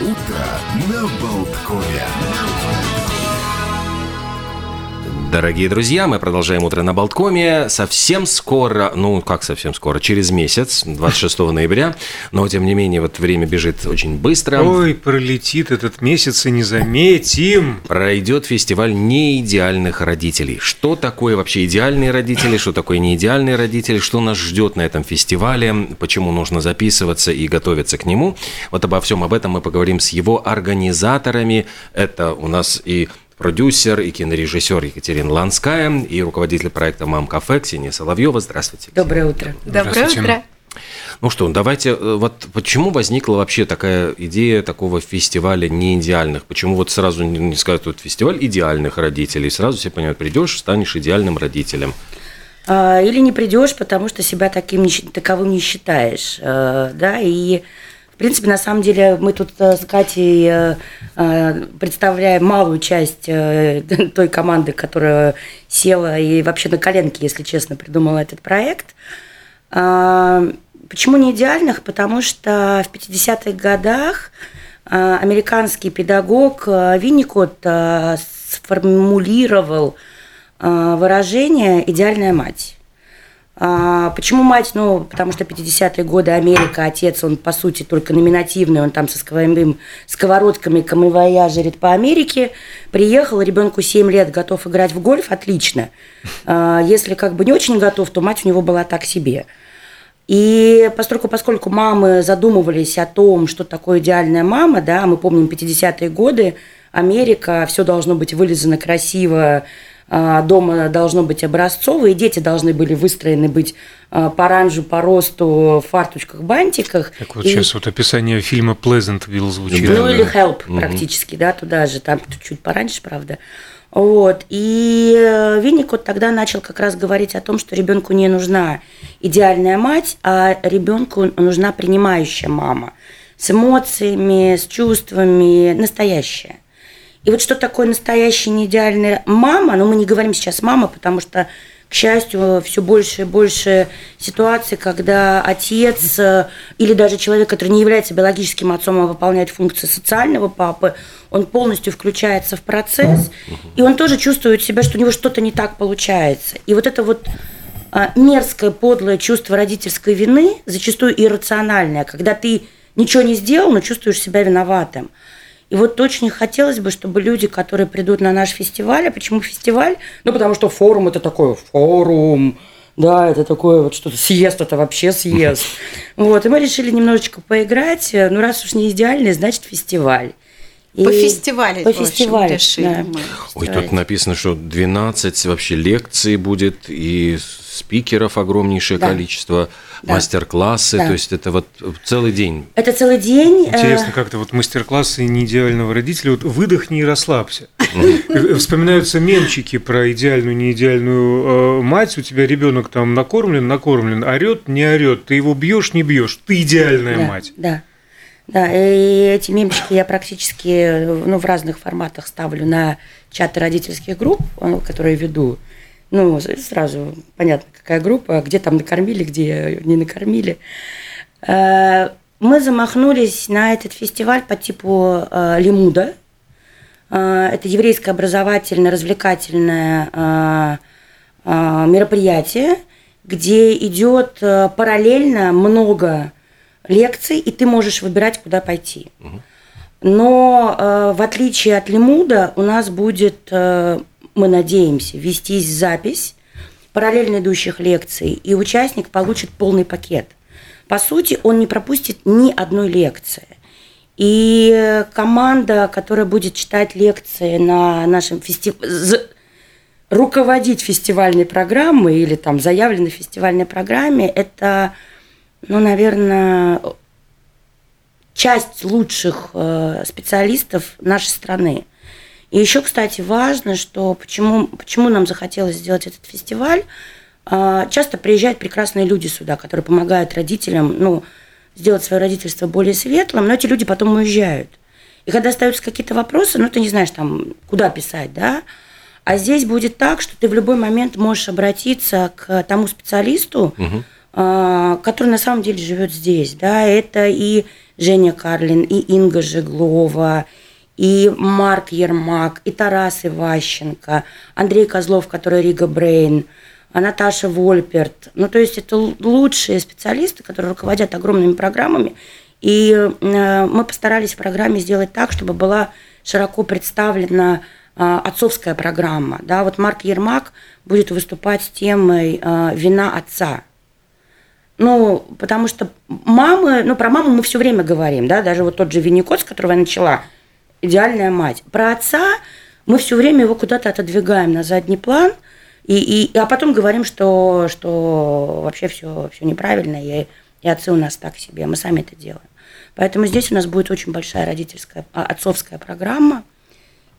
Утро на Болткове. Дорогие друзья, мы продолжаем утро на Болткоме. Совсем скоро, ну как совсем скоро, через месяц, 26 ноября, но тем не менее вот время бежит очень быстро. Ой, пролетит этот месяц и не заметим. Пройдет фестиваль неидеальных родителей. Что такое вообще идеальные родители, что такое неидеальные родители, что нас ждет на этом фестивале, почему нужно записываться и готовиться к нему. Вот обо всем об этом мы поговорим с его организаторами. Это у нас и продюсер и кинорежиссер Екатерина Ланская и руководитель проекта «Мам Кафе» Ксения Соловьева. Здравствуйте. Ксения. Доброе утро. Доброе утро. Ну что, давайте, э, вот почему возникла вообще такая идея такого фестиваля неидеальных? Почему вот сразу не сказать, вот фестиваль идеальных родителей, сразу все понимают, придешь, станешь идеальным родителем? А, или не придешь, потому что себя таким таковым не считаешь, э, да, и в принципе, на самом деле, мы тут э, с Катей э, э, представляем малую часть той команды, которая села и вообще на коленке, если честно, придумала этот проект. А, почему не идеальных? Потому что в 50-х годах американский педагог Винникот сформулировал выражение «идеальная мать». А, почему мать? Ну, потому что 50-е годы Америка, отец, он, по сути, только номинативный, он там со сковородками, сковородками камевояжерит по Америке. Приехал, ребенку 7 лет, готов играть в гольф, отлично. А, если как бы не очень готов, то мать у него была так себе. И поскольку, поскольку мамы задумывались о том, что такое идеальная мама, да, мы помним 50-е годы, Америка, все должно быть вылизано красиво, дома должно быть образцовое, и дети должны были выстроены быть а, по ранжу, по росту, в фарточках, бантиках. Так вот и... сейчас вот описание фильма Pleasantville звучит. Ну или Help угу. практически, да, туда же, там чуть пораньше, правда. Вот. И э, Винникот тогда начал как раз говорить о том, что ребенку не нужна идеальная мать, а ребенку нужна принимающая мама с эмоциями, с чувствами, настоящая. И вот что такое настоящая неидеальная мама, но ну, мы не говорим сейчас мама, потому что, к счастью, все больше и больше ситуаций, когда отец э, или даже человек, который не является биологическим отцом, а выполняет функции социального папы, он полностью включается в процесс, и он тоже чувствует себя, что у него что-то не так получается. И вот это вот а, мерзкое, подлое чувство родительской вины, зачастую иррациональное, когда ты ничего не сделал, но чувствуешь себя виноватым. И вот очень хотелось бы, чтобы люди, которые придут на наш фестиваль, а почему фестиваль? Ну, потому что форум – это такой форум, да, это такое вот что-то съест, это вообще съест. Вот, и мы решили немножечко поиграть. Ну, раз уж не идеальный, значит, фестиваль. И по фестивалю, по фестивалю решили да. мы. Ой, тут написано, что 12 вообще лекций будет и спикеров огромнейшее да. количество, да. мастер-классы, да. то есть это вот целый день. Это целый день. Э, Интересно, как-то вот мастер-классы неидеального родителя, вот выдохни и расслабься. Вспоминаются мемчики про идеальную, неидеальную э, мать, у тебя ребенок там накормлен, накормлен, орет, не орет, ты его бьешь, не бьешь, ты идеальная мать. Да. Да, и эти мемчики я практически ну, в разных форматах ставлю на чаты родительских групп, э, которые веду. Ну, сразу понятно, какая группа, где там накормили, где не накормили. Э, мы замахнулись на этот фестиваль по типу э, Лимуда. Э, это еврейское образовательно-развлекательное мероприятие, где идет параллельно много лекций, и ты можешь выбирать, куда пойти. Но в отличие от Лимуда у нас будет мы надеемся, вестись запись параллельно идущих лекций, и участник получит полный пакет. По сути, он не пропустит ни одной лекции. И команда, которая будет читать лекции на нашем фестивале, руководить фестивальной программой или там заявленной фестивальной программе, это, ну, наверное, часть лучших э, специалистов нашей страны. И еще, кстати, важно, что почему, почему нам захотелось сделать этот фестиваль. А, часто приезжают прекрасные люди сюда, которые помогают родителям ну, сделать свое родительство более светлым, но эти люди потом уезжают. И когда остаются какие-то вопросы, ну, ты не знаешь, там, куда писать, да, а здесь будет так, что ты в любой момент можешь обратиться к тому специалисту, угу. Который на самом деле живет здесь, да, это и Женя Карлин, и Инга Жеглова, и Марк Ермак, и Тарас Иващенко, Андрей Козлов, который Рига Брейн, а Наташа Вольперт. Ну, то есть это лучшие специалисты, которые руководят огромными программами. И э, мы постарались в программе сделать так, чтобы была широко представлена э, отцовская программа. Да, вот Марк Ермак будет выступать с темой «Вина отца». Ну, потому что мамы, ну, про маму мы все время говорим, да, даже вот тот же Винникот, с которого я начала – идеальная мать. Про отца мы все время его куда-то отодвигаем на задний план, и, и, а потом говорим, что, что вообще все, все неправильно, и, и отцы у нас так себе, мы сами это делаем. Поэтому здесь у нас будет очень большая родительская, а, отцовская программа –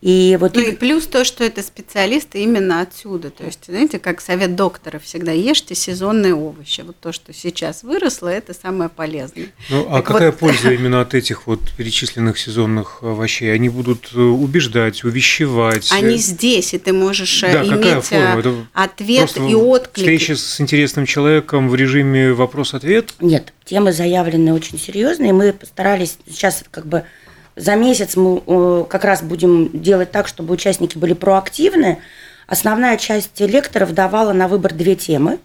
и вот ну и плюс то, что это специалисты именно отсюда. То есть, знаете, как совет доктора всегда ешьте сезонные овощи. Вот то, что сейчас выросло, это самое полезное. Ну, а так какая вот... польза именно от этих вот перечисленных сезонных овощей? Они будут э, убеждать, увещевать. Они здесь, и ты можешь э, да, иметь э, ответ и отклик. Встреча с интересным человеком в режиме вопрос-ответ? Нет, темы заявлены очень серьезные. Мы постарались сейчас как бы за месяц мы э, как раз будем делать так, чтобы участники были проактивны. Основная часть лекторов давала на выбор две темы.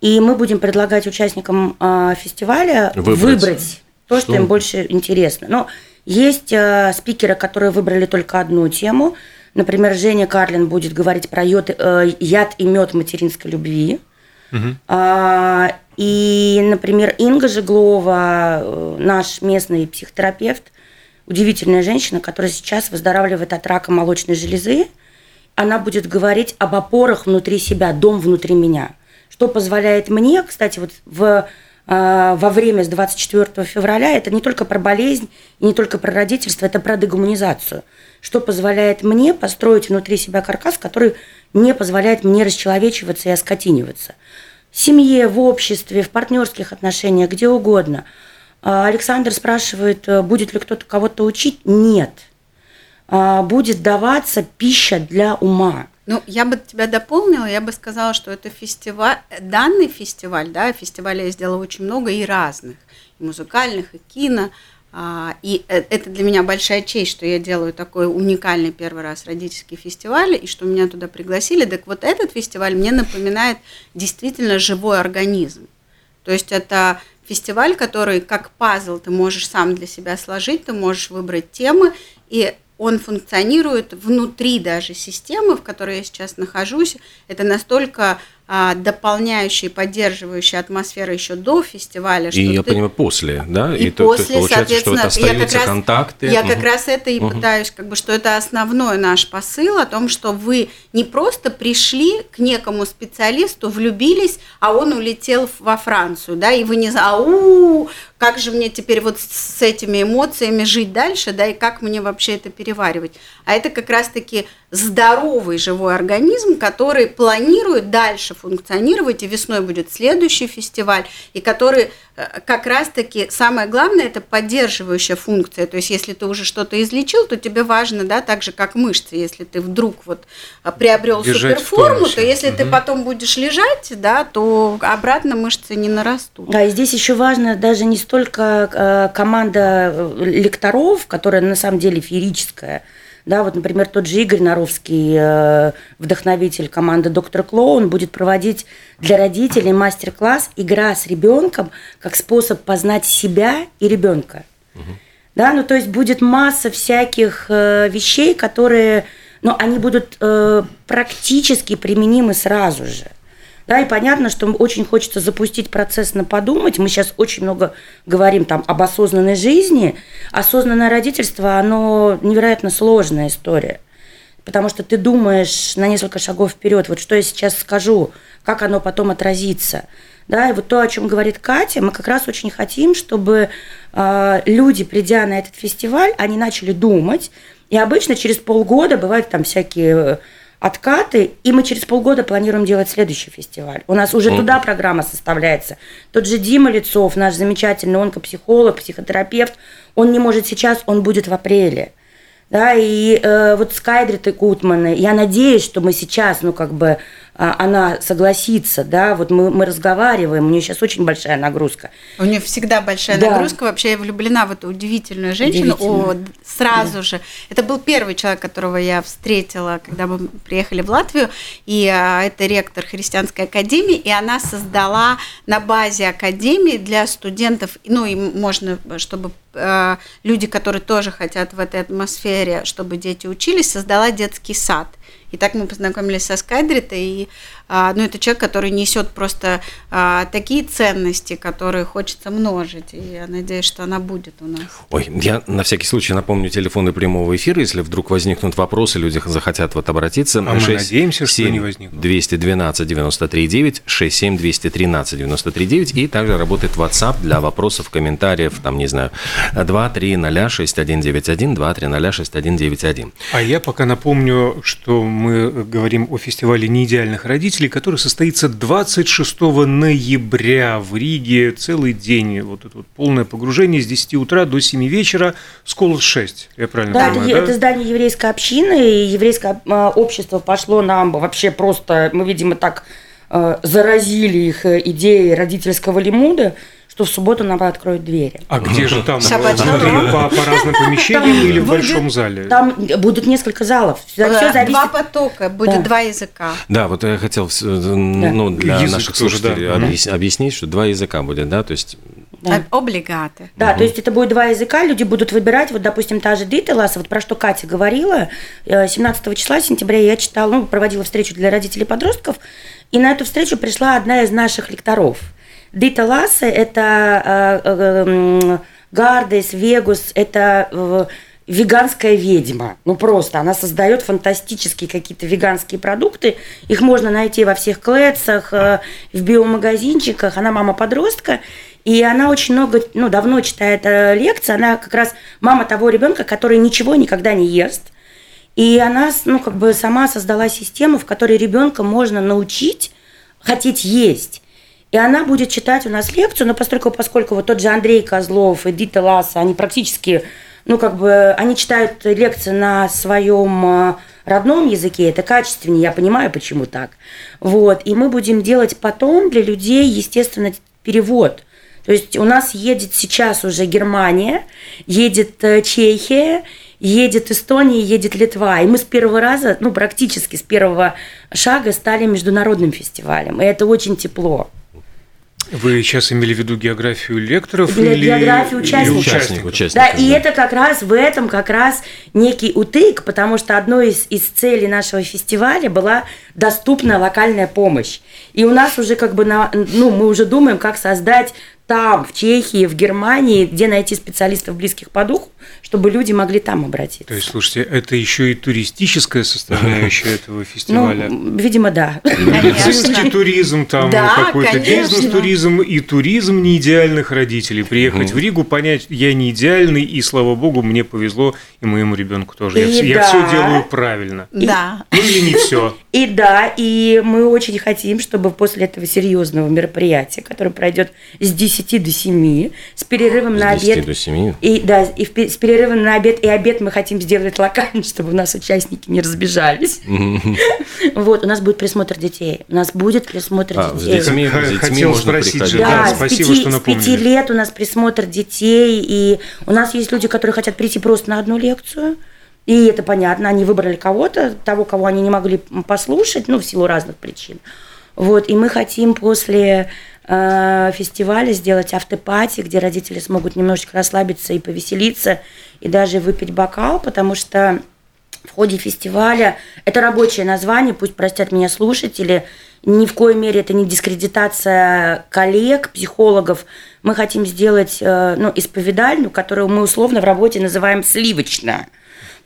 И мы будем предлагать участникам э, фестиваля выбрать, выбрать то, что, что им больше интересно. Но есть э, спикеры, которые выбрали только одну тему. Например, Женя Карлин будет говорить про йод, яд и мед материнской любви. Угу. И, например, Инга Жеглова, наш местный психотерапевт, удивительная женщина, которая сейчас выздоравливает от рака молочной железы. Она будет говорить об опорах внутри себя, дом внутри меня. Что позволяет мне, кстати, вот в, э, во время с 24 февраля, это не только про болезнь, и не только про родительство, это про дегуманизацию. Что позволяет мне построить внутри себя каркас, который не позволяет мне расчеловечиваться и оскотиниваться. В семье, в обществе, в партнерских отношениях, где угодно – Александр спрашивает, э, будет ли кто-то кого-то учить? Нет. А, будет даваться пища для ума. Ну, я бы тебя дополнила, я бы сказала, что это фестиваль, данный фестиваль, да, фестивалей я сделала очень много и разных, и музыкальных, и кино, а, и э, это для меня большая честь, что я делаю такой уникальный первый раз родительский фестиваль, и что меня туда пригласили. Так вот этот фестиваль мне напоминает действительно живой организм. То есть это фестиваль, который как пазл ты можешь сам для себя сложить, ты можешь выбрать темы, и он функционирует внутри даже системы, в которой я сейчас нахожусь. Это настолько а, дополняющая и поддерживающая атмосфера еще до фестиваля. И я ты... понимаю, после, да? И, и то, после, получается, что это я как раз, контакты. Я угу. как раз это и угу. пытаюсь, как бы, что это основной наш посыл о том, что вы не просто пришли к некому специалисту, влюбились, а он улетел во Францию, да, и вы не ау, как же мне теперь вот с этими эмоциями жить дальше, да, и как мне вообще это переваривать. А это как раз-таки здоровый живой организм, который планирует дальше функционировать, и весной будет следующий фестиваль, и который э, как раз-таки самое главное это поддерживающая функция. То есть, если ты уже что-то излечил, то тебе важно, да, так же как мышцы, если ты вдруг вот э, приобрел Держать суперформу, то если угу. ты потом будешь лежать, да, то обратно мышцы не нарастут. Да, и здесь еще важно даже не столько э, команда лекторов, которая на самом деле феерическая, да, вот, например, тот же Игорь Наровский, э, вдохновитель команды «Доктор Клоун», будет проводить для родителей мастер-класс «Игра с ребенком» как способ познать себя и ребенка. Угу. Да, ну то есть будет масса всяких э, вещей, которые, ну, они будут э, практически применимы сразу же. Да, и понятно, что очень хочется запустить процесс на подумать. Мы сейчас очень много говорим там об осознанной жизни. Осознанное родительство, оно невероятно сложная история. Потому что ты думаешь на несколько шагов вперед, вот что я сейчас скажу, как оно потом отразится. Да, и вот то, о чем говорит Катя, мы как раз очень хотим, чтобы э, люди, придя на этот фестиваль, они начали думать. И обычно через полгода бывают там всякие откаты, и мы через полгода планируем делать следующий фестиваль. У нас уже mm. туда программа составляется. Тот же Дима Лицов, наш замечательный онкопсихолог, психотерапевт, он не может сейчас, он будет в апреле. Да, и э, вот Скайдрит и Кутманы, я надеюсь, что мы сейчас, ну, как бы, она согласится, да, вот мы, мы разговариваем, у нее сейчас очень большая нагрузка. У нее всегда большая Да. нагрузка. Вообще я влюблена в эту удивительную женщину. О, Удивительно. сразу же. Это был первый человек, которого я встретила, когда мы приехали в Латвию. И а, это ректор христианской академии. И она создала на базе академии для студентов, ну и можно, чтобы э, люди, которые тоже хотят в этой атмосфере, чтобы дети учились, создала детский сад. И так мы познакомились со Скайдритой, и а, ну, это человек, который несет просто а, такие ценности, которые хочется множить. И я надеюсь, что она будет у нас. Ой, я на всякий случай напомню телефоны прямого эфира, если вдруг возникнут вопросы, люди захотят вот обратиться. А мы надеемся, что не возникнут. 212 93 9, 67 213 93 9, и также работает WhatsApp для вопросов, комментариев, там, не знаю, 230 6191, 230 6191. А я пока напомню, что мы говорим о фестивале неидеальных родителей, который состоится 26 ноября в Риге. Целый день. Вот это вот полное погружение с 10 утра до 7 вечера. Сколос 6. Я правильно Да, это, понимаю, е- да? это здание еврейской общины, и еврейское а, общество пошло нам вообще просто, мы, видимо, так э, заразили их э, идеей родительского лимуда, что в субботу нам откроют двери. А где же там? Внутри по, по разным помещениям Там или в будет- большом зале? Там будут несколько залов. Все, Э, зависит. Два потока, будет Да. два языка. Да, вот я хотел э, ну, для Язык наших слушателей да. объяс- объяснить, что два языка будет, да, то есть Да. Облигаты. Да, то есть это будет два языка, люди будут выбирать, вот, допустим, та же Диталас, вот про что Катя говорила, э, 17 числа сентября я читала, ну, проводила встречу для родителей и подростков, и на эту встречу пришла одна из наших лекторов. Дита Лассе – это э, э, м, Гардес, Вегус, это э, веганская ведьма. Ну просто, она создает фантастические какие-то веганские продукты. Их можно найти во всех клетсах, э, в биомагазинчиках. Она мама подростка. И она очень много, ну, давно читает э, лекции. Она как раз мама того ребенка, который ничего никогда не ест. И она, ну, как бы сама создала систему, в которой ребенка можно научить хотеть есть. И она будет читать у нас лекцию, но поскольку, поскольку вот тот же Андрей Козлов и Дита Ласса, они практически, ну, как бы, они читают лекции на своем э, родном языке, это качественнее, я понимаю, почему так. Вот, и мы будем делать потом для людей, естественно, перевод. То есть у нас едет сейчас уже Германия, едет э, Чехия, едет Эстония, едет Литва. И мы с первого раза, ну, практически с первого шага стали международным фестивалем. И это очень тепло. Вы сейчас имели в виду географию лекторов Ге- или, географию или участников. участник, участник. Да, и это как раз в этом как раз некий утык, потому что одной из, из целей нашего фестиваля была доступная локальная помощь. И у нас уже как бы, на, ну, мы уже думаем, как создать там, в Чехии, в Германии, где найти специалистов близких по духу, чтобы люди могли там обратиться. То есть, слушайте, это еще и туристическая составляющая этого ну, фестиваля. видимо, да. Медицинский Конечно. туризм, там Да, какой-то конечно. бизнес-туризм и туризм неидеальных родителей. Приехать в Ригу, понять, я не идеальный, и слава богу, мне повезло, и моему ребенку тоже. Я, И я да. все делаю правильно. Да. Ну или не все. И да, и мы очень хотим, чтобы после этого серьезного мероприятия, которое пройдет с 10 до 7, с перерывом на С 10 обед. до 7. И да, и в с перерывом на обед и обед мы хотим сделать локально, чтобы у нас участники не разбежались. Вот, у нас будет присмотр детей. У нас будет присмотр А, с детей. детьми, с детьми хотел можно спросить же, Да, Да, с спасибо, пяти, что с пяти напомнили. лет у нас присмотр детей, и у нас есть люди, которые хотят прийти просто на одну лекцию. И это понятно, они выбрали кого-то, того, кого они не могли послушать, ну, в силу разных причин. Вот, и мы хотим после э, фестиваля сделать автопати, где родители смогут немножечко расслабиться и повеселиться, и даже выпить бокал, потому что в ходе фестиваля. Это рабочее название, пусть простят меня слушатели. Ни в коей мере это не дискредитация коллег, психологов. Мы хотим сделать э, ну, исповедальню, которую мы условно в работе называем сливочная.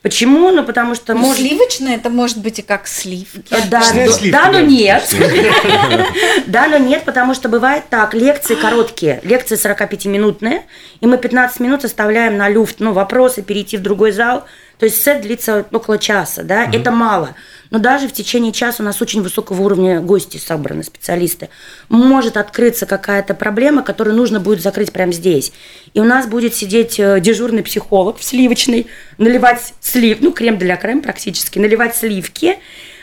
Почему? Ну, потому что Ну, может... Сливочное это может быть и как сливки. Э, Да, Снять но- сливки, да, но да. нет. Да, но нет, потому что бывает так, лекции короткие, лекции 45-минутные, и мы 15 минут оставляем на люфт, ну, вопросы, перейти в другой зал. То есть сет длится около часа, да, это мало. Но даже в течение часа у нас очень высокого уровня гости собраны, специалисты. Может открыться какая-то проблема, которую нужно будет закрыть прямо здесь. И у нас будет сидеть э, дежурный психолог в сливочной, наливать слив, ну, крем для крем практически, наливать сливки,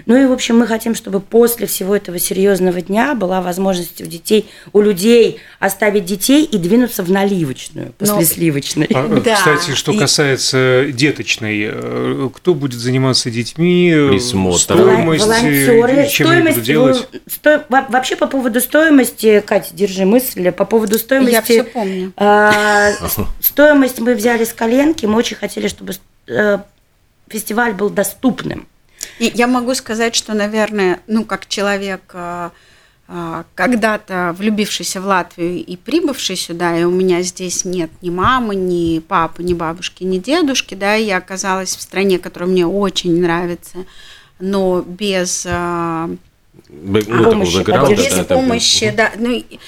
Ну и, в общем, мы хотим, чтобы после всего этого серьезного дня была возможность у детей, у людей оставить детей и двинуться в наливочную после Но- сливочной. А, Да, Кстати, что и- касается деточной, э, кто будет заниматься детьми, э, Присмотр. стоимость, э, Волонтеры, чем они будут стоимость, делать? э, сто- во- вообще по поводу стоимости, Катя, держи мысль, по поводу стоимости. Я все помню. стоимость мы взяли с коленки, мы очень хотели, чтобы э, фестиваль был доступным. И я могу сказать, что, наверное, ну, как человек, а, а, когда-то влюбившийся в Латвию и прибывший сюда, и у меня здесь нет ни мамы, ни папы, ни бабушки, ни дедушки, да, я оказалась в стране, которая мне очень нравится, но без ну, такого Помощи, поддержки. без да, помощи, да, ну, и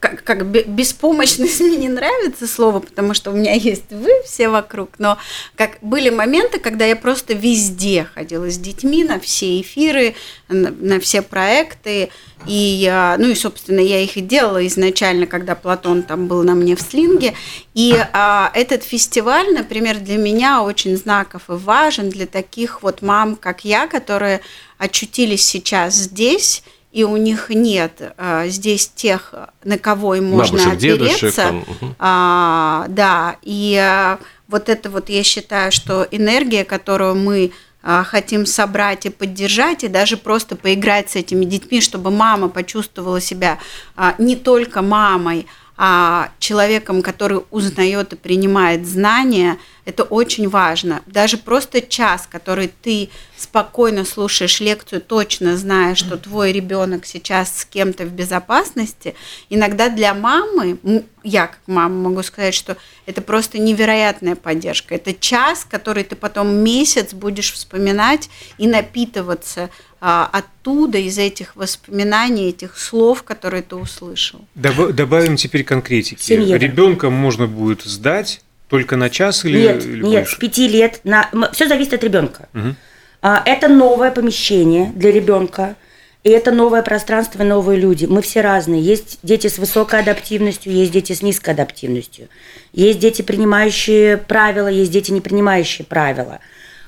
как, как бе- беспомощность мне не нравится слово, потому что у меня есть вы все вокруг, но как были моменты, когда я просто везде ходила с детьми на все эфиры, на, на все проекты, и я, ну и, собственно, я их и делала изначально, когда Платон там был на мне в слинге, и а, этот фестиваль, например, для меня очень знаков и важен для таких вот мам, как я, которые очутились сейчас здесь, и у них нет а, здесь тех, на кого им можно Бабушек, дедушек, опереться. там, мгм. А, да, и а, вот это вот я считаю, что энергия, которую мы а, хотим собрать и поддержать, и даже просто поиграть с этими детьми, чтобы мама почувствовала себя а, не только мамой, а человеком, который узнает и принимает знания, это очень важно. Даже просто час, который ты спокойно слушаешь лекцию, точно зная, что твой ребенок сейчас с кем-то в безопасности, иногда для мамы, я как мама могу сказать, что это просто невероятная поддержка. Это час, который ты потом месяц будешь вспоминать и напитываться а, оттуда, из этих воспоминаний, этих слов, которые ты услышал. Добав- Добавим теперь конкретики. Семь евро. Ребенка можно будет сдать только на час или, нет, или нет, больше? с пяти лет. На... Все зависит от ребенка. Мгм. А, Это новое помещение для ребенка. И это новое пространство, новые люди. Мы все разные. Есть дети с высокой адаптивностью, есть дети с низкой адаптивностью. Есть дети, принимающие правила, есть дети, не принимающие правила.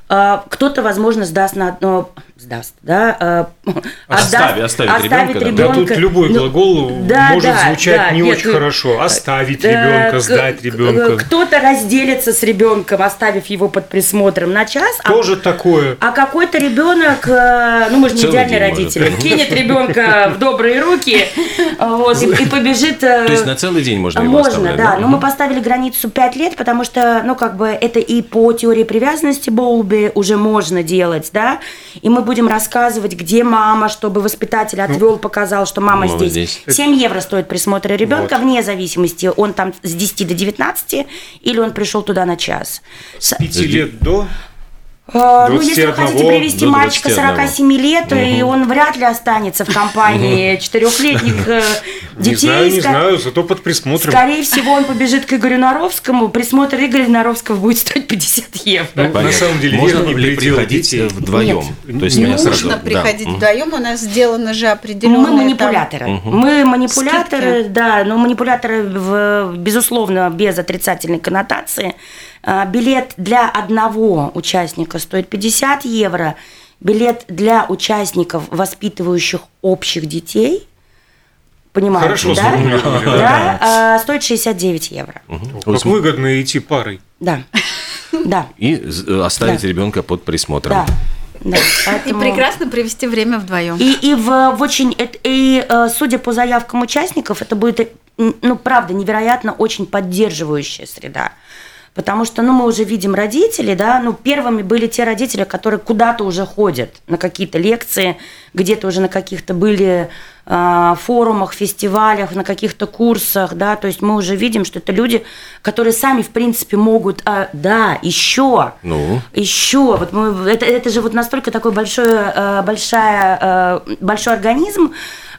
А, Кто-то, возможно, сдаст на одно... Сдаст, да? а, Остави- отдаст- оставит ребенка, да. Да тут любой Ну, глагол да, может да, звучать да, не нет, очень ну, хорошо. Оставить Э, ребенка, сдать ребенка. Кто-то разделится с ребенком, оставив его под присмотром на час. а- Тоже такое. а какой-то ребенок, э, ну мы же не Целый идеальные родители, может. кинет ребенка в добрые руки вот, и, и побежит. э, То есть на целый день можно его Можно, оставлять, да, но Мгм. мы поставили границу 5 лет, потому что, ну, как бы это и по теории привязанности Боулби уже можно делать, да, и мы будем рассказывать, где мама, чтобы воспитатель отвел, показал, что мама Мама здесь. здесь. 7 евро стоит присмотр ребенка, Вот. вне зависимости, он там с 10 до 19 или он пришел туда на час. С- Пяти лет до. А, Ну, если вы 21 хотите привести мальчика 21. 47 лет, и он вряд ли останется в компании четырехлетних э, Не детей. знаю, не знаю, зато под присмотром. Скорее всего, он побежит к Игорю Наровскому. Присмотр Игоря Наровского будет стоить 50 евро. Ну, на самом деле, можно ли приходить детей. вдвоем? Нет. То есть Не меня Нужно сразу- да. приходить Мгм. вдвоем, у нас сделано же определенные Мы манипуляторы. Мы манипуляторы, да, но манипуляторы, в- безусловно, без отрицательной коннотации. А, Билет для одного участника стоит 50 евро. Билет для участников, воспитывающих общих детей, понимаете, Хорошо да? сформулировали, да. Да, а, стоит 69 евро. Как выгодно идти парой. Да, да, И з- оставить Да. ребенка под присмотром. да. да. И Поэтому- прекрасно провести время вдвоем. И, и в, в очень это- и э, судя по заявкам участников, это будет, э, ну правда, невероятно очень поддерживающая среда. Потому что, ну, мы уже видим родителей, да, ну, первыми были те родители, которые куда-то уже ходят на какие-то лекции, где-то уже на каких-то были э, форумах, фестивалях, на каких-то курсах, да, то есть мы уже видим, что это люди, которые сами, в принципе, могут, а, да, еще, Ну? еще, вот мы, это, это же вот настолько такой большой, э, большая, э, большой организм,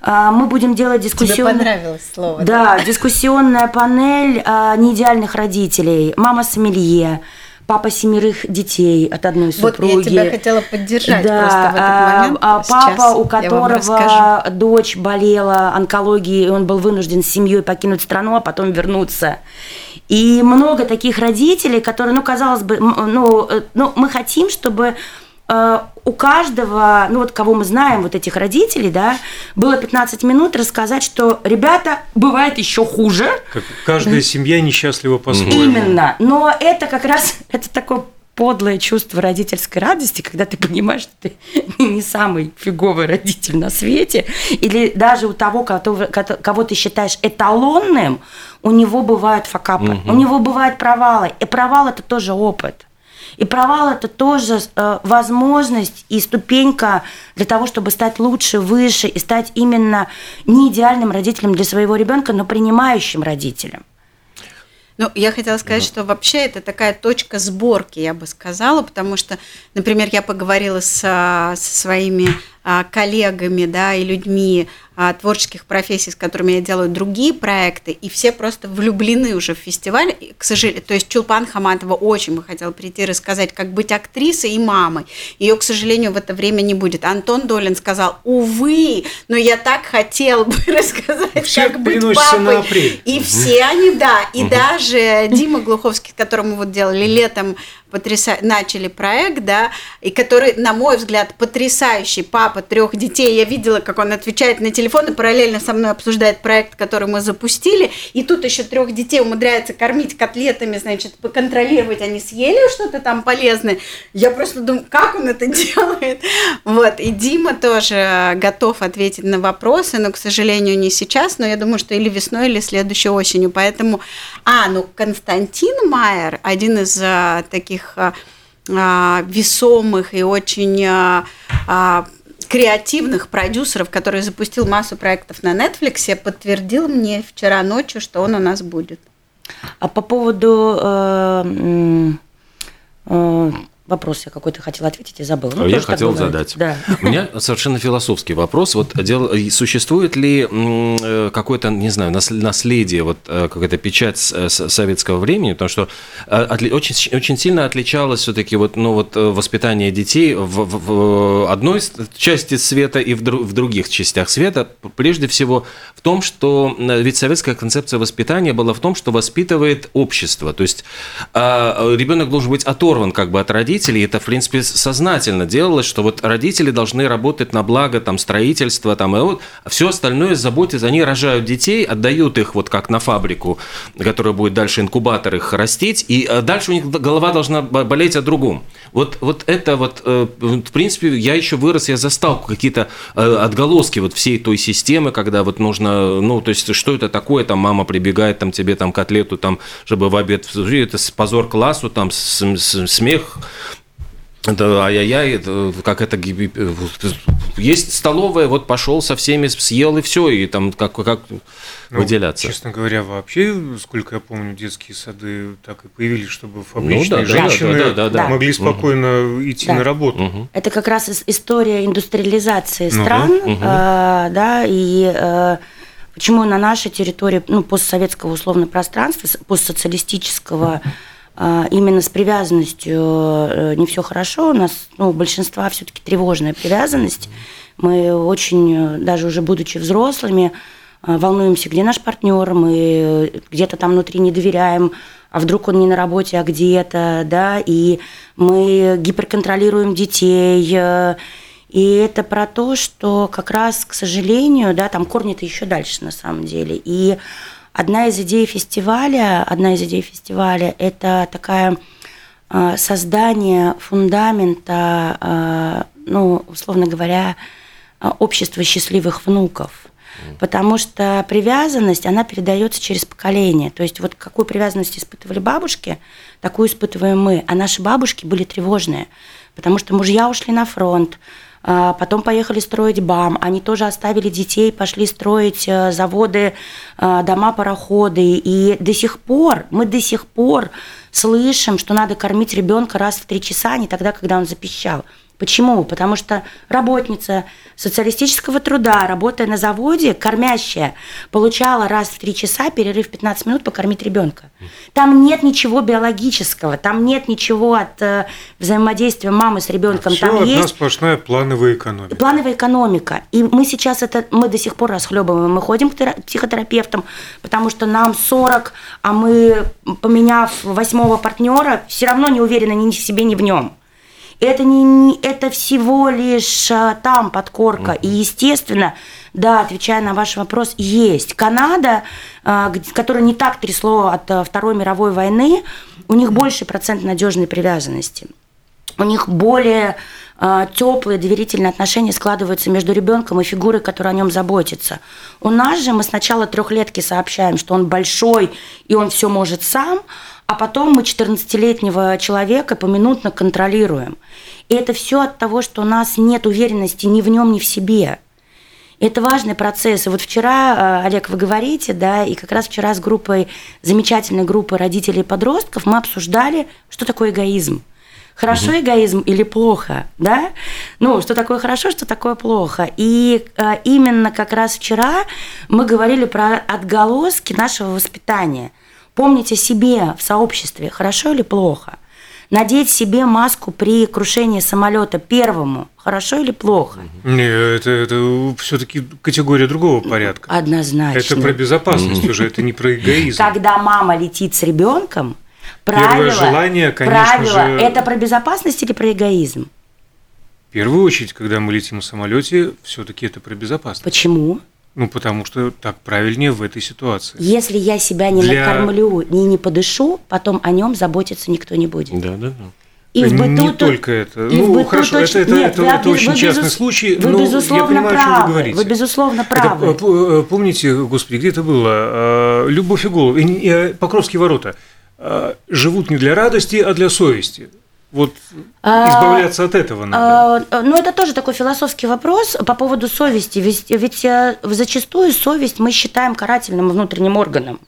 мы будем делать Тебе дискуссионную... понравилось слово? Да, дискуссионная панель э, неидеальных родителей. Мама сомелье, папа семерых детей от одной Вот супруги. я тебя хотела поддержать Да, просто в этот а, момент. а, папа, у которого дочь болела онкологией, и он был вынужден с семьей покинуть страну, а потом вернуться. И много таких родителей, которые, ну, казалось бы, ну, э, ну мы хотим, чтобы у каждого, ну вот кого мы знаем, вот этих родителей, да, было 15 минут рассказать, что ребята, бывает еще хуже. Как каждая семья несчастлива по-своему. Именно. Но это как раз, это такое подлое чувство родительской радости, когда ты понимаешь, что ты не самый фиговый родитель на свете, или даже у того, кого, кого ты считаешь эталонным, у него бывают факапы, угу. у него бывают провалы. И провал это тоже опыт. И провал это тоже э, возможность и ступенька для того, чтобы стать лучше, выше и стать именно не идеальным родителем для своего ребенка, но принимающим родителем. Ну, я хотела сказать, что вообще это такая точка сборки, я бы сказала, потому что, например, я поговорила с, со своими коллегами, да, и людьми а, творческих профессий, с которыми я делаю другие проекты, и все просто влюблены уже в фестиваль, и, к сожалению, то есть Чулпан Хаматова очень бы хотела прийти рассказать, как быть актрисой и мамой. Ее, к сожалению, в это время не будет. Антон Долин сказал, увы, но я так хотел бы рассказать, все как быть папой. И все они, да, и даже Дима Глуховский, мы вот делали летом потряса... начали проект, да, и который, на мой взгляд, потрясающий папа трех детей. Я видела, как он отвечает на телефон и параллельно со мной обсуждает проект, который мы запустили. И тут еще трех детей умудряется кормить котлетами, значит, поконтролировать, они съели что-то там полезное. Я просто думаю, как он это делает. Вот, и Дима тоже готов ответить на вопросы, но, к сожалению, не сейчас, но я думаю, что или весной, или следующей осенью. Поэтому, а, ну, Константин Майер, один из а, таких таких а, а, весомых и очень а, креативных продюсеров, который запустил массу проектов на Netflix, подтвердил мне вчера ночью, что он у нас будет. А по поводу э, э, Вопрос я какой-то хотел ответить и забыл. Ну, я хотел задать. Да. У меня совершенно философский вопрос. Вот дело, существует ли э, какое-то, не знаю, наследие, вот э, какая-то печать советского времени, потому что э, очень, очень сильно отличалось все-таки вот, ну, вот воспитание детей в, в, в одной части света и в, в других частях света. Прежде всего в том, что ведь советская концепция воспитания была в том, что воспитывает общество. То есть ребенок должен быть оторван как бы от родителей, родителей, это, в принципе, сознательно делалось, что вот родители должны работать на благо там, строительства, там, и вот, все остальное заботятся, они рожают детей, отдают их вот как на фабрику, которая будет дальше инкубатор их растить, и э, дальше у них голова должна болеть о другом. Вот, вот это вот, э, в принципе, я еще вырос, я застал какие-то э, отголоски вот всей той системы, когда вот нужно, ну, то есть, что это такое, там, мама прибегает, там, тебе там котлету, там, чтобы в обед, это позор классу, там, смех, это ай-яй-яй, это, как это есть столовая, вот пошел со всеми съел и все, и там как как ну, выделяться. Честно говоря, вообще, сколько я помню, детские сады так и появились, чтобы фабричные ну, да, женщины да, да, да, да, могли спокойно угу. идти да. на работу. Угу. Это как раз история индустриализации ну, стран, угу. э, да, и э, почему на нашей территории, ну постсоветского условно пространства, постсоциалистического а, именно с привязанностью э, не все хорошо. У нас, ну, у большинства все-таки тревожная привязанность. Мы очень, э, даже уже будучи взрослыми, э, волнуемся, где наш партнер, мы где-то там внутри не доверяем, а вдруг он не на работе, а где-то, да, и мы гиперконтролируем детей, и это про то, что как раз, к сожалению, да, там корни-то еще дальше на самом деле. И Одна из идей фестиваля, одна из идей фестиваля – это такая а, создание фундамента, а, ну, условно говоря, а, общества счастливых внуков. Потому что привязанность, она передается через поколение. То есть вот какую привязанность испытывали бабушки, такую испытываем мы. А наши бабушки были тревожные, потому что мужья ушли на фронт, потом поехали строить БАМ. Они тоже оставили детей, пошли строить э, заводы, э, дома, пароходы. И до сих пор, мы до сих пор слышим, что надо кормить ребенка раз в три часа, а не тогда, когда он запищал. Почему? Потому что работница социалистического труда, работая на заводе, кормящая, получала раз в три часа перерыв 15 минут покормить ребенка. Там нет ничего биологического, там нет ничего от э, взаимодействия мамы с ребенком. Все там одна есть сплошная плановая экономика. Плановая экономика. И мы сейчас это, мы до сих пор расхлебываем. Мы ходим к психотерапевтам, потому что нам 40, а мы, поменяв восьмого партнера, все равно не уверены ни в себе, ни в нем. Это, не, не- это всего лишь а, там подкорка. И, естественно, да, отвечая на ваш вопрос, есть. Канада, а, которая не так трясло от а, Второй мировой войны, у них больше процент надежной привязанности. У них более теплые доверительные отношения складываются между ребенком и фигурой, которая о нем заботится. У нас же мы сначала трехлетки сообщаем, что он большой и он все может сам, а потом мы 14-летнего человека поминутно контролируем. И это все от того, что у нас нет уверенности ни в нем, ни в себе. Это важный процесс. И вот вчера, э, Олег, вы говорите, да, и как раз вчера с группой, замечательной группой родителей и подростков мы обсуждали, что такое эгоизм. Хорошо эгоизм или плохо, да? Ну, что такое хорошо, что такое плохо. И э, именно как раз вчера мы говорили про отголоски нашего воспитания. Помнить о себе в сообществе, хорошо или плохо. Надеть себе маску при крушении самолета первому, хорошо или плохо. Не, это, это все-таки категория другого порядка. Однозначно. Это про безопасность уже, это не про эгоизм. Когда мама летит с ребенком, Первое правило, желание, конечно правило, же- это про безопасность или про эгоизм? В первую очередь, когда мы летим в самолете, все-таки это про безопасность. Почему? Ну, потому что так правильнее в этой ситуации. Если я себя не Для- накормлю, не, не подышу, потом о нем заботиться никто не будет. Да, да, да. И в быту не то- только это. и в ну, быту хорошо, точно- это, это, Нет, это, вы это очень вы частный безус- случай, вы, но я понимаю, о чем правы. вы говорите. Вы, безусловно, Это, правы. э, п- э, помните, господи, где это было? Э, Любовь и голубь. Покровские ворота. Э, Живут не для радости, а для совести. Вот А, избавляться от этого надо. А, Ну, это тоже такой философский вопрос по поводу совести. Ведь, ведь э, зачастую совесть мы считаем карательным внутренним органом.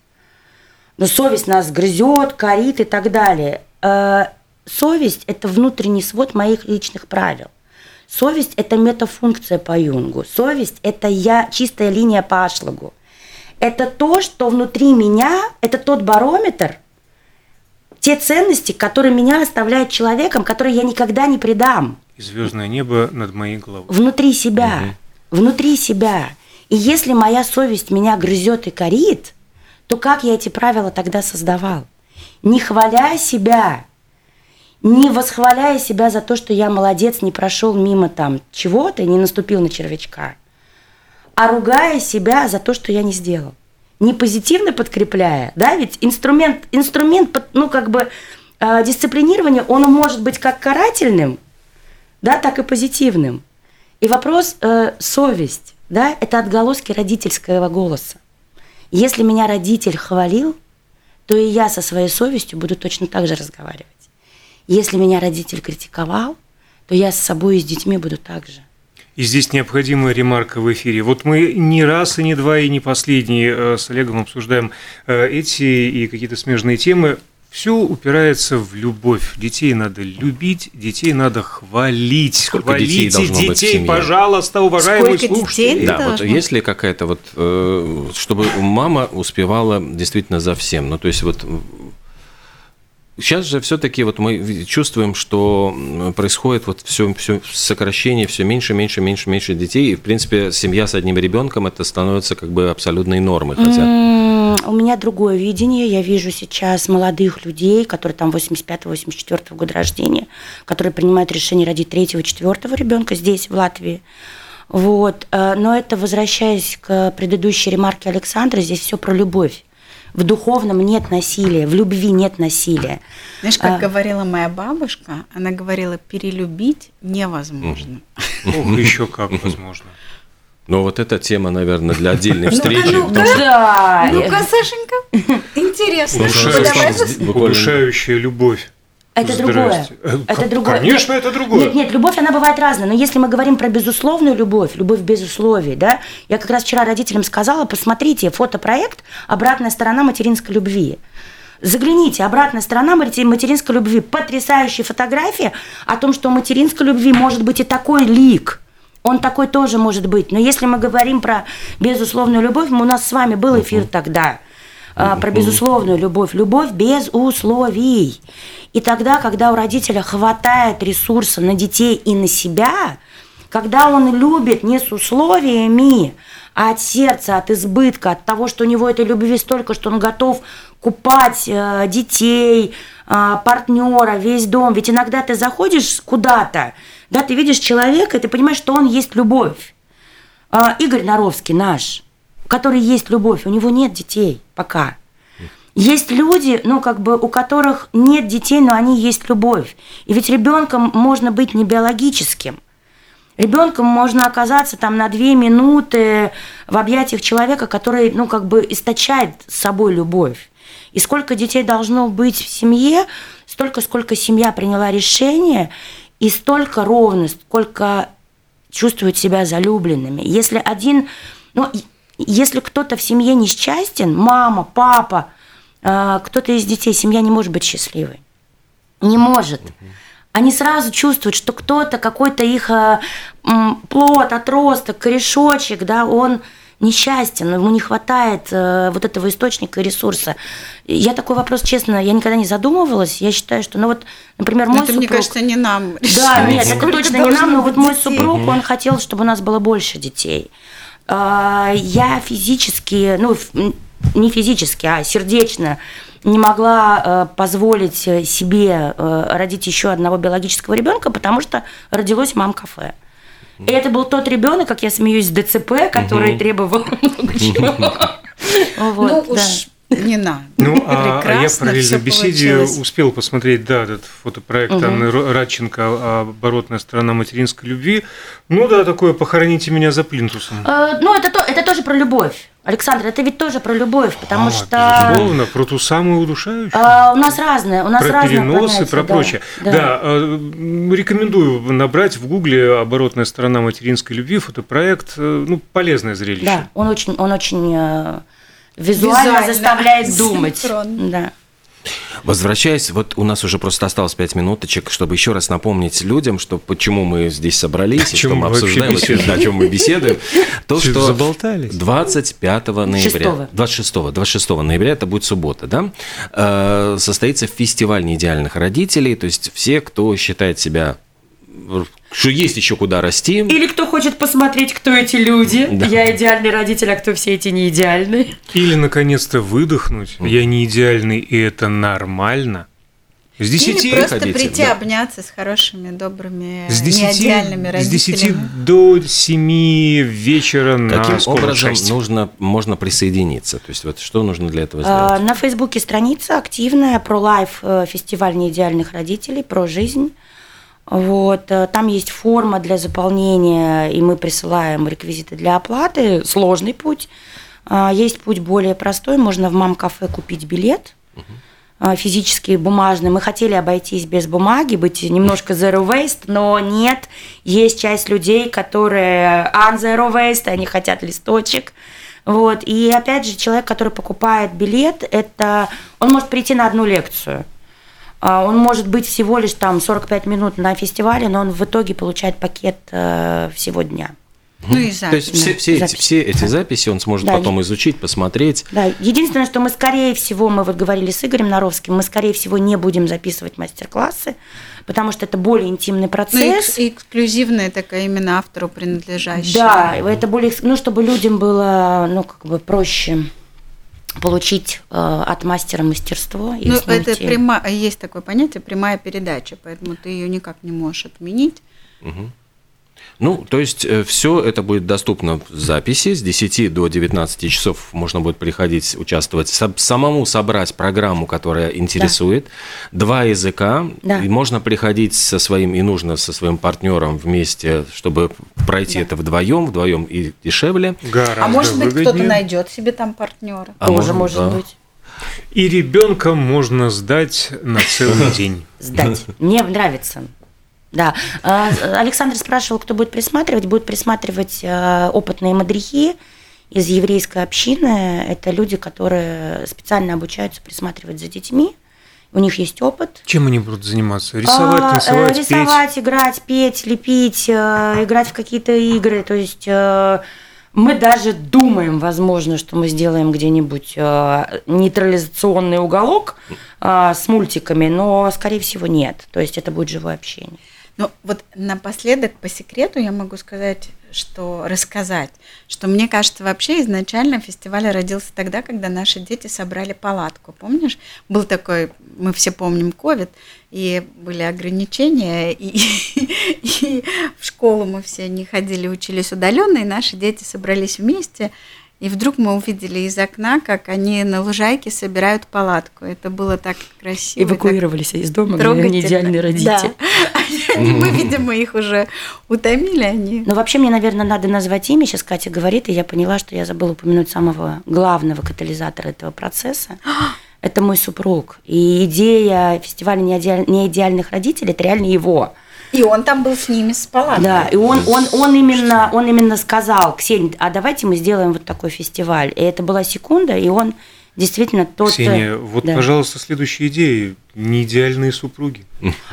Но совесть нас грызет, корит и так далее. Э, Совесть – это внутренний свод моих личных правил. Совесть – это метафункция по Юнгу. Совесть – это я, чистая линия по Ашлагу. Это то, что внутри меня, это тот барометр, те ценности, которые меня оставляют человеком, которые я никогда не предам И звездное небо над моей головой. внутри себя, внутри себя. И если моя совесть меня грызет и корит, то как я эти правила тогда создавал? Не хваля себя, не восхваляя себя за то, что я молодец, не прошел мимо там чего-то и не наступил на червячка, а ругая себя за то, что я не сделал. Не позитивно подкрепляя, да, ведь инструмент, инструмент, ну, как бы, э, дисциплинирования, он может быть как карательным, да, так и позитивным. И вопрос э, совесть, да, это отголоски родительского голоса. Если меня родитель хвалил, то и я со своей совестью буду точно так же разговаривать. Если меня родитель критиковал, то я с собой и с детьми буду так же. И здесь необходимая ремарка в эфире. Вот мы не раз и не два и не последний э, с Олегом обсуждаем э, эти и какие-то смежные темы. Все упирается в любовь. Детей надо любить, детей надо хвалить. Сколько детей Хвалите должно быть в детей, семье? пожалуйста, уважаемые Сколько слушатели. детей? Да, Это вот должно есть ли какая-то вот, э, чтобы мама успевала действительно за всем, ну то есть вот сейчас же все-таки вот мы чувствуем, что происходит вот все, все сокращение, все меньше, меньше, меньше, меньше детей, и в принципе семья с одним ребенком это становится как бы абсолютной нормой, хотя У меня другое видение. Я вижу сейчас молодых людей, которые там 85-84 года рождения, которые принимают решение родить третьего, четвертого ребенка здесь, в Латвии. Вот. э, Но это, возвращаясь к предыдущей ремарке Александра, здесь все про любовь. В духовном нет насилия, в любви нет насилия. Знаешь, как А. говорила моя бабушка, она говорила, перелюбить невозможно. Ох, еще как возможно. Но вот эта тема, наверное, для отдельной встречи. ну-ка. Да. Ну-ка, Сашенька, интересно. Удушающая любовь. Это другое. Э, Это другое. Конечно, это другое. Нет, нет, любовь, она бывает разная. Но если мы говорим про безусловную любовь, любовь без условий, да, я как раз вчера родителям сказала, посмотрите фотопроект «Обратная сторона материнской любви». Загляните, обратная сторона материнской любви. Потрясающая фотография о том, что у материнской любви может быть и такой лик. Он такой тоже может быть. Но если мы говорим про безусловную любовь, у нас с вами был эфир тогда а, про безусловную любовь. Любовь без условий. И тогда, когда у родителя хватает ресурса на детей и на себя, когда он любит не с условиями, а от сердца, от избытка, от того, что у него этой любви столько, что он готов купать э, детей, э, партнера, весь дом. Ведь иногда ты заходишь куда-то, да, ты видишь человека, и ты понимаешь, что он есть любовь. Э, Игорь Наровский наш, который есть любовь, у него нет детей пока. Есть люди, ну, как бы, у которых нет детей, но они есть любовь. И ведь ребенком можно быть не биологическим. Ребенком можно оказаться там на две минуты в объятиях человека, который, ну, как бы источает с собой любовь. И сколько детей должно быть в семье, столько, сколько семья приняла решение, и столько ровно, сколько чувствуют себя залюбленными. Если один, ну, если кто-то в семье несчастен, мама, папа, э, кто-то из детей, семья не может быть счастливой. Не может. Они сразу чувствуют, что кто-то, какой-то их э, плод, отросток, корешочек, да, он несчастен, ему не хватает э, вот этого источника и ресурса. Я такой вопрос, честно, я никогда не задумывалась. Я считаю, что, ну вот, например, мой это, супруг... мне кажется, не нам Да, нет, это точно не нам, но вот мой супруг, он хотел, чтобы у нас было больше детей. А, Я физически, ну, не физически, а сердечно не могла э, позволить э, себе э, родить еще одного биологического ребенка, потому что родилось мам-кафе. И это был тот ребенок, как я смеюсь, с ДЦП, который требовал много чего. Ну да. уж не надо. Ну, а, а я беседе получилось. успел посмотреть, да, этот фотопроект Анны Ро- Радченко «Оборотная сторона материнской любви». Ну да, такое «Похороните меня за плинтусом». Э, Ну, это, то, это тоже про любовь. Александр, это ведь тоже про любовь, потому А, что... Безусловно, про ту самую удушающую. А, у нас разное, у нас про разные переносы, понятия, про да, прочее. Да, э, м, рекомендую набрать в гугле «Оборотная сторона материнской любви», фотопроект, э, ну, полезное зрелище. Да, он очень, он очень э, визуально, Визуально заставляет думать. синхронно. Да. Возвращаясь, вот у нас уже просто осталось пять минуточек, чтобы еще раз напомнить людям, что почему мы здесь собрались, О и чем что мы обсуждаем, о чем мы беседуем, то, что заболтались? 25 ноября, Шестого. 26, 26 ноября, это будет суббота, да, э, состоится фестиваль неидеальных родителей, то есть все, кто считает себя, что есть еще куда расти, Или кто хочет посмотреть, кто эти люди. Да. Я идеальный родитель, а кто все эти не идеальные. Или, наконец-то, выдохнуть. Я не идеальный, и это нормально. С Или 10, просто приходите, прийти да. обняться с хорошими, добрыми, с 10, неидеальными с 10 родителями. до 7 вечера на каким образом нужно, можно присоединиться, то есть вот что нужно для этого А, сделать? На Фейсбуке страница активная про лайф э, фестиваль неидеальных родителей, про жизнь. Вот, э, там есть форма для заполнения, и мы присылаем реквизиты для оплаты. Сложный путь. А, Есть путь более простой. Можно в мам-кафе купить билет физический, бумажный. Мы хотели обойтись без бумаги, быть немножко zero waste, но нет. Есть часть людей, которые on zero waste, они хотят листочек. Вот. И опять же, человек, который покупает билет, это он может прийти на одну лекцию. А, Он может быть всего лишь там 45 минут на фестивале, но он в итоге получает пакет э, всего дня. Ну и То есть запись. все, все, эти, запись. все эти записи он сможет Да, потом изучить, посмотреть. Да, единственное, что мы скорее всего, мы вот говорили с Игорем Наровским, мы скорее всего не будем записывать мастер-классы, потому что это более интимный Ну, процесс. экс- эксклюзивная такая именно автору принадлежащая. Да, это более, ну, чтобы людям было, ну, как бы проще получить э, от мастера мастерство. и Ну, это идти. прямо, есть такое понятие прямая передача, поэтому ты ее никак не можешь отменить. Ну, то есть все это будет доступно в записи с 10 до 19 часов можно будет приходить, участвовать, сам- самому собрать программу, которая интересует, два языка, Да. и можно приходить со своим, и нужно со своим партнером вместе, чтобы пройти это вдвоем, вдвоем и дешевле. Гораздо а может быть, кто-то найдет себе там партнера. А Тоже может, может да. быть. И ребенка можно сдать на целый день. Сдать. Мне нравится. Да. А, Александр спрашивал, кто будет присматривать. Будет присматривать э, опытные мадрихи из еврейской общины. Это люди, которые специально обучаются присматривать за детьми. У них есть опыт. Чем они будут заниматься? Рисовать, А, танцевать, э, петь? рисовать, играть, петь, лепить, э, играть в какие-то игры. То есть мы даже думаем, возможно, что мы сделаем где-нибудь нейтрализационный уголок с мультиками, но, скорее всего, нет. То есть это будет живое общение. Ну, вот напоследок по секрету я могу сказать, что рассказать, что мне кажется, вообще изначально фестиваль родился тогда, когда наши дети собрали палатку. Помнишь, был такой, мы все помним, ковид, и были ограничения, и, и в школу мы все не ходили, учились удаленно, и наши дети собрались вместе, и вдруг мы увидели из окна, как они на лужайке собирают палатку. Это было так красиво. Эвакуировались из дома, где они идеальные родители. Да. Мы, видимо, их уже утомили. Они. Ну, вообще, мне, наверное, надо назвать имя. Сейчас Катя говорит, и я поняла, что я забыла упомянуть самого главного катализатора этого процесса. Это мой супруг. И идея фестиваля неидеальных родителей – это реально его. И он там был с ними с палаткой. Да, и он, он, он, именно, он именно сказал, Ксения, а давайте мы сделаем вот такой фестиваль. И это была секунда, и он действительно тот... Ксения, вот, да. пожалуйста, следующая идея. Не идеальные супруги.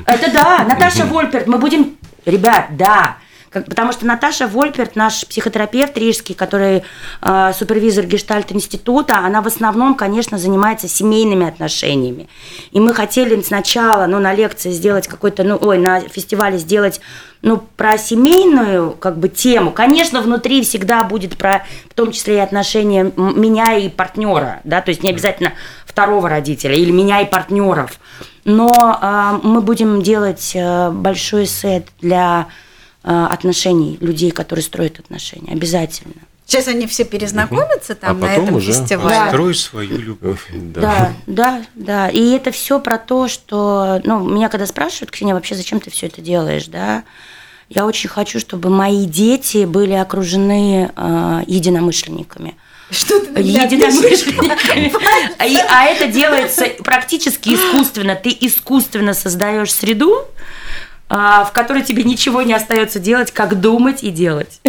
Это да, Наташа Вольперт, мы будем... Ребят, да, как, потому что Наташа Вольперт, наш психотерапевт рижский, который э, супервизор Гештальт-института, она в основном, конечно, занимается семейными отношениями. И мы хотели сначала, ну, на лекции сделать какой-то, ну, ой, на фестивале сделать, ну, про семейную, как бы, тему. Конечно, внутри всегда будет про, в том числе и отношения меня и партнера, да, то есть не обязательно второго родителя или меня и партнеров. Но э, мы будем делать э, большой сет для отношений людей, которые строят отношения. Обязательно. Сейчас они все перезнакомятся угу. там а на этом уже фестивале. Да. Строй свою любовь. Да. да, да, да. И это все про то, что, ну, меня когда спрашивают, Ксения, вообще зачем ты все это делаешь, да? Я очень хочу, чтобы мои дети были окружены э, единомышленниками. Что ты единомышленниками. А это делается практически искусственно. Ты искусственно создаешь среду, в которой тебе ничего не остается делать, как думать и делать.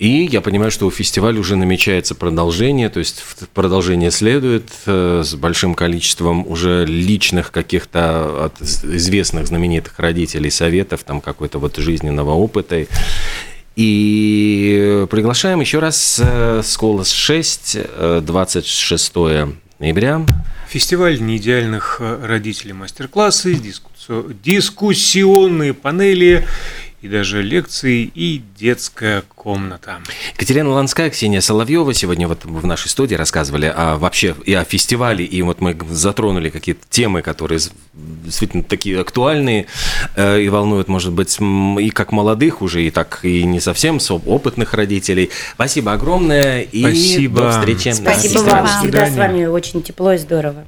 И я понимаю, что у фестиваля уже намечается продолжение, то есть продолжение следует э, с большим количеством уже личных каких-то от известных знаменитых родителей советов, там какой-то вот жизненного опыта. И приглашаем еще раз э, Сколос 6, 26 ноября. Фестиваль неидеальных родителей мастер-классы, дискуссионные панели и даже лекции и детская комната. Екатерина Ланская, Ксения Соловьева сегодня вот в нашей студии рассказывали о вообще и о фестивале, и вот мы затронули какие-то темы, которые действительно такие актуальные э, и волнуют, может быть, и как молодых уже, и так и не совсем опытных родителей. Спасибо огромное и Спасибо. до встречи. Спасибо вам. Всегда с вами очень тепло и здорово.